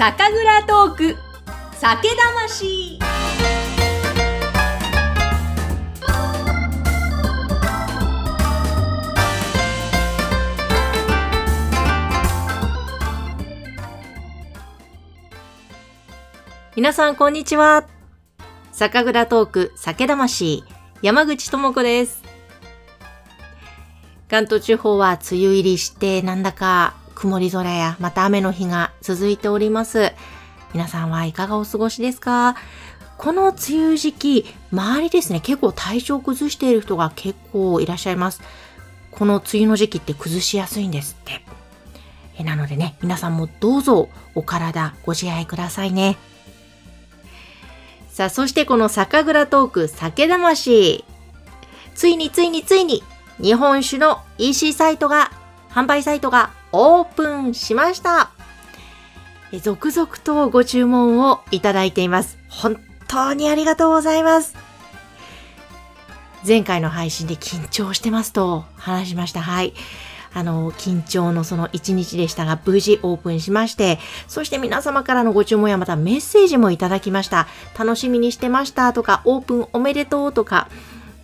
酒蔵トーク酒魂皆さんこんにちは。酒蔵トーク酒魂山口智子です。関東地方は梅雨入りしてなんだか曇り空やまた雨の日が続いております。皆さんはいかがお過ごしですか？この梅雨時期、周りですね、結構体調を崩している人が結構いらっしゃいます。この梅雨の時期って崩しやすいんですって。えなのでね、皆さんもどうぞお体ご自愛くださいね。さあ、そしてこの酒蔵トーク酒魂。ついについについに日本酒の EC サイトが、販売サイトがオープンしました。続々とご注文をいただいています。本当にありがとうございます。前回の配信で緊張してますと話しました。はい。あの、緊張のその一日でしたが、無事オープンしまして、そして皆様からのご注文やまたメッセージもいただきました。楽しみにしてましたとか、オープンおめでとうとか、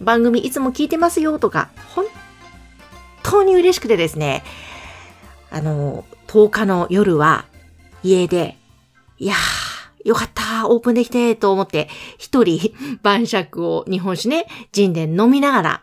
番組いつも聞いてますよとか、本当に嬉しくてですね、あの、10日の夜は家で、いやー、よかった、オープンできてー、と思って、一人晩酌を日本酒ね、ジンで飲みながら、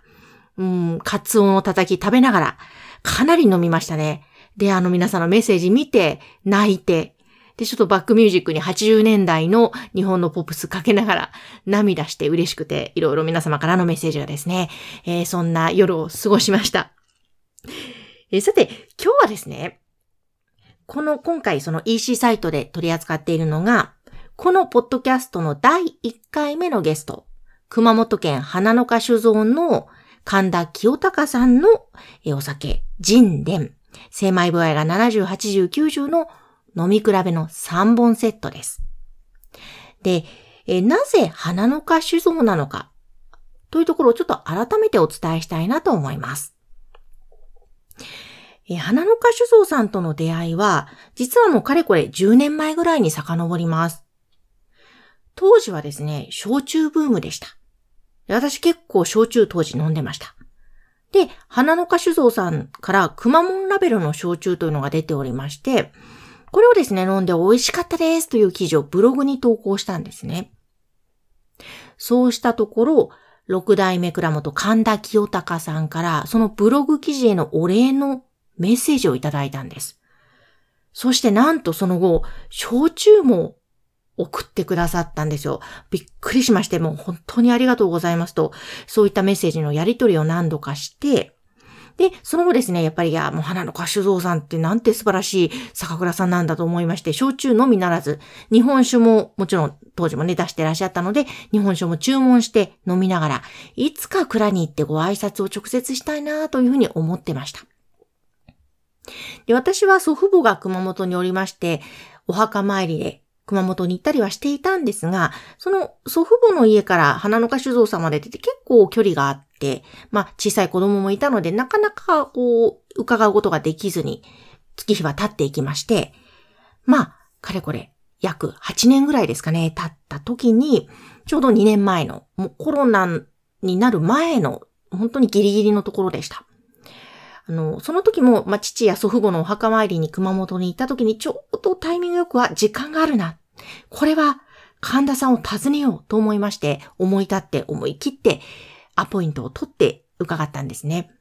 うん、カツオのたたき食べながら、かなり飲みましたね。で、あの皆さんのメッセージ見て、泣いて、で、ちょっとバックミュージックに80年代の日本のポップスかけながら涙して嬉しくて、いろいろ皆様からのメッセージがですね、えーそんな夜を過ごしました。えさて、今日はですね、この今回その EC サイトで取り扱っているのが、このポッドキャストの第1回目のゲスト、熊本県花の花酒造の神田清隆さんのお酒、ジ伝。精米部合が70、80、90の飲み比べの3本セットです。で、えなぜ花の花酒造なのかというところをちょっと改めてお伝えしたいなと思います。えー花の花酒造さんとの出会いは、実はもうかれこれ10年前ぐらいに遡ります。当時はですね、焼酎ブームでした。私結構焼酎当時飲んでました。で、花の花酒造さんからくまモンラベルの焼酎というのが出ておりまして、これをですね、飲んで美味しかったですという記事をブログに投稿したんですね。そうしたところ、六代目倉本神田清隆さんから、そのブログ記事へのお礼のメッセージをいただいたんです。そしてなんとその後、焼酎も送ってくださったんですよ。びっくりしまして、もう本当にありがとうございますと、そういったメッセージのやり取りを何度かして、で、その後ですね、やっぱり、いや、もう花の歌手蔵さんってなんて素晴らしい酒蔵さんなんだと思いまして、焼酎のみならず、日本酒ももちろん当時もね、出してらっしゃったので、日本酒も注文して飲みながら、いつか蔵に行ってご挨拶を直接したいなというふうに思ってました。で、私は祖父母が熊本におりまして、お墓参りで熊本に行ったりはしていたんですが、その祖父母の家から花の花酒造さんまで出て結構距離があって、まあ小さい子供もいたので、なかなかこう、伺うことができずに、月日は経っていきまして、まあ、かれこれ、約8年ぐらいですかね、経った時に、ちょうど2年前の、もうコロナになる前の、本当にギリギリのところでした。あの、その時も、まあ、父や祖父母のお墓参りに熊本に行った時にちょうどタイミングよくは時間があるな。これは神田さんを訪ねようと思いまして、思い立って思い切ってアポイントを取って伺ったんですね。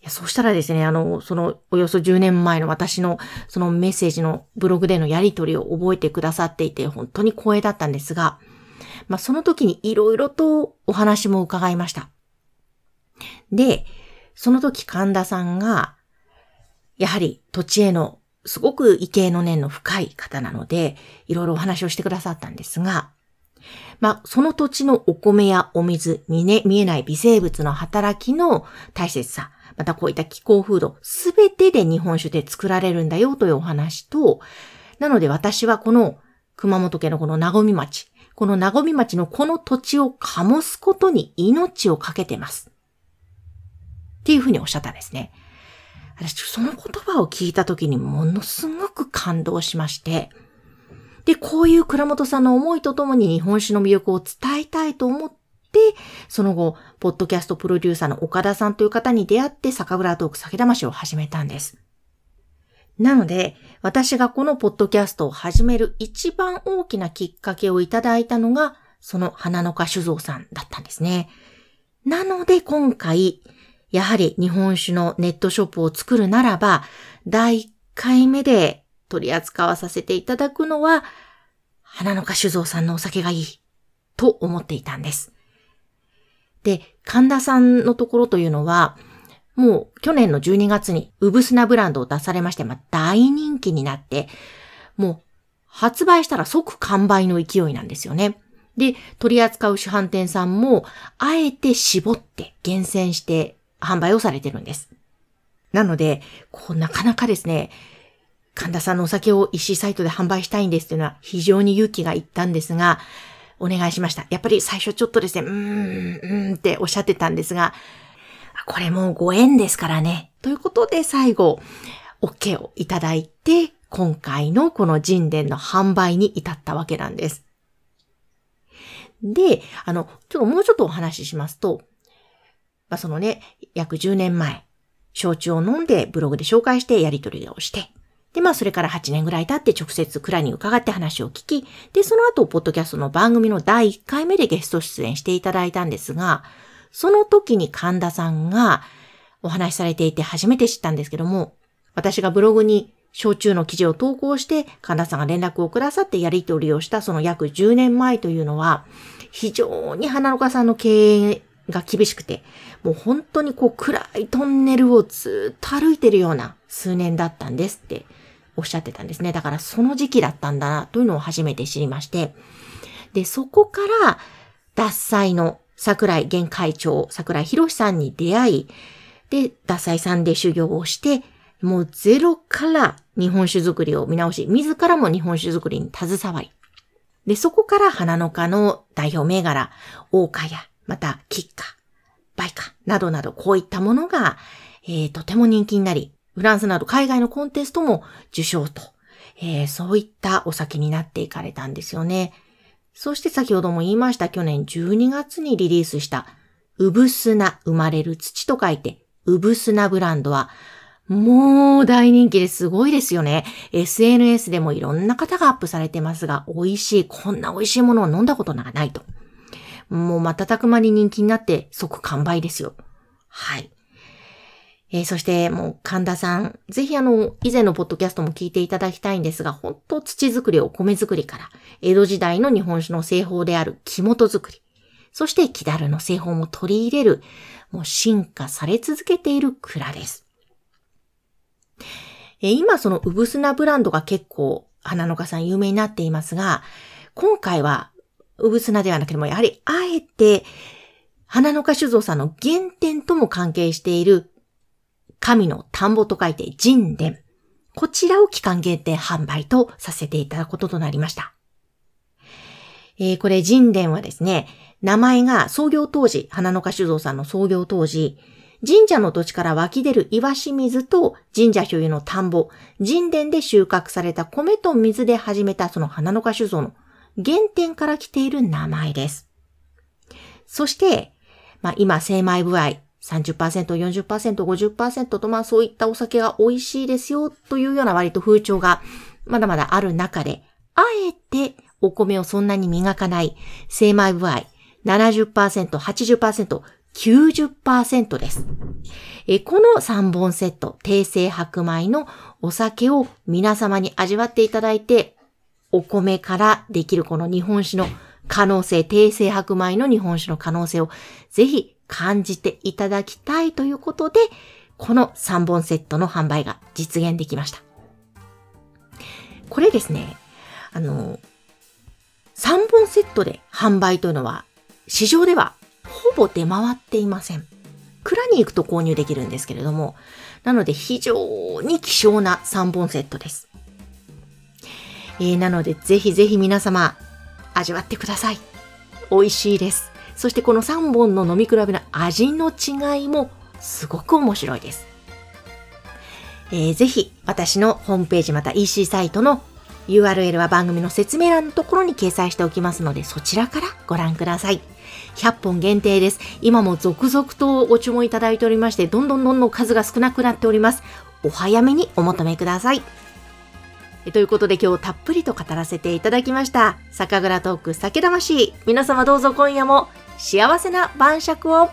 いや、そうしたらですね、あの、そのおよそ10年前の私のそのメッセージのブログでのやり取りを覚えてくださっていて、本当に光栄だったんですが、まあ、その時にいろいろとお話も伺いました。で、その時神田さんが、やはり土地へのすごく畏敬の念の深い方なので、いろいろお話をしてくださったんですが、まあ、その土地のお米やお水、見,、ね、見えない微生物の働きの大切さ、またこういった気候風土、すべてで日本酒で作られるんだよというお話と、なので私はこの熊本県のこの名古町、この名古町のこの土地を醸すことに命をかけてます。っていうふうにおっしゃったんですね。私、その言葉を聞いたときにものすごく感動しまして、で、こういう倉本さんの思いとともに日本酒の魅力を伝えたいと思って、その後、ポッドキャストプロデューサーの岡田さんという方に出会って酒蔵トーク酒魂を始めたんです。なので、私がこのポッドキャストを始める一番大きなきっかけをいただいたのが、その花の花酒造さんだったんですね。なので今回、やはり日本酒のネットショップを作るならば、第1回目で取り扱わさせていただくのは、花の花酒造さんのお酒がいい、と思っていたんです。で、神田さんのところというのは、もう去年の12月にウブスナブランドを出されまして、まあ、大人気になって、もう発売したら即完売の勢いなんですよね。で、取り扱う主販店さんも、あえて絞って厳選して販売をされてるんです。なので、こう、なかなかですね、神田さんのお酒を EC サイトで販売したいんですっていうのは非常に勇気がいったんですが、お願いしました。やっぱり最初ちょっとですね、うーん、うーんっておっしゃってたんですが、これもうご縁ですからね。ということで最後、OK をいただいて、今回のこの人伝の販売に至ったわけなんです。で、あの、ちょっともうちょっとお話ししますと、まあ、そのね、約10年前、焼酎を飲んでブログで紹介してやり取りをして、で、まあ、それから8年ぐらい経って直接蔵に伺って話を聞き、で、その後、ポッドキャストの番組の第1回目でゲスト出演していただいたんですが、その時に神田さんがお話しされていて初めて知ったんですけども、私がブログに焼酎の記事を投稿して、神田さんが連絡をくださってやり取りをしたその約10年前というのは、非常に花岡さんの経営が厳しくて、もう本当にこう暗いトンネルをずっと歩いてるような数年だったんですって。おっしゃってたんですね。だからその時期だったんだなというのを初めて知りまして。で、そこから脱菜の桜井現会長、桜井博さんに出会い、で、脱菜さんで修行をして、もうゼロから日本酒作りを見直し、自らも日本酒作りに携わり、で、そこから花の花の代表銘柄、大花や、また、吉花、バイカなどなど、こういったものが、えー、とても人気になり、フランスなど海外のコンテストも受賞と、えー、そういったお酒になっていかれたんですよね。そして先ほども言いました去年12月にリリースした、うぶすな生まれる土と書いて、うぶすなブランドは、もう大人気ですごいですよね。SNS でもいろんな方がアップされてますが、美味しい、こんな美味しいものを飲んだことがないと。もう瞬く間に人気になって即完売ですよ。はい。えー、そしてもう神田さん、ぜひあの、以前のポッドキャストも聞いていただきたいんですが、本当土作り、お米作りから、江戸時代の日本酒の製法である木本作り、そして木だるの製法も取り入れる、もう進化され続けている蔵です。え今そのうぶすなブランドが結構花の花さん有名になっていますが、今回はうぶすなではなくてもやはりあえて花の花酒造さんの原点とも関係している神の田んぼと書いて神殿。こちらを期間限定販売とさせていただくこととなりました。えー、これ神殿はですね、名前が創業当時、花の花酒造さんの創業当時、神社の土地から湧き出る岩清水と神社所有の田んぼ、神殿で収穫された米と水で始めたその花の花酒造の原点から来ている名前です。そして、まあ今、精米部合30%、40%、50%とまあそういったお酒が美味しいですよというような割と風潮がまだまだある中で、あえてお米をそんなに磨かない精米部合70%、80%、90%です。えこの3本セット、低精白米のお酒を皆様に味わっていただいて、お米からできるこの日本酒の可能性、低精白米の日本酒の可能性をぜひ感じていただきたいということで、この3本セットの販売が実現できました。これですね、あの、3本セットで販売というのは市場ではほぼ出回っていません。蔵に行くと購入できるんですけれども、なので非常に希少な3本セットです。えー、なのでぜひぜひ皆様味わってください。美味しいです。そしてこの3本の飲み比べの味の違いもすごく面白いです。えー、ぜひ私のホームページまた EC サイトの URL は番組の説明欄のところに掲載しておきますので、そちらからご覧ください。100本限定です。今も続々とご注文いただいておりまして、どんどんどんどん数が少なくなっております。お早めにお求めください。ということで今日たっぷりと語らせていただきました。酒蔵トーク酒魂。皆様どうぞ今夜も幸せな晩酌を。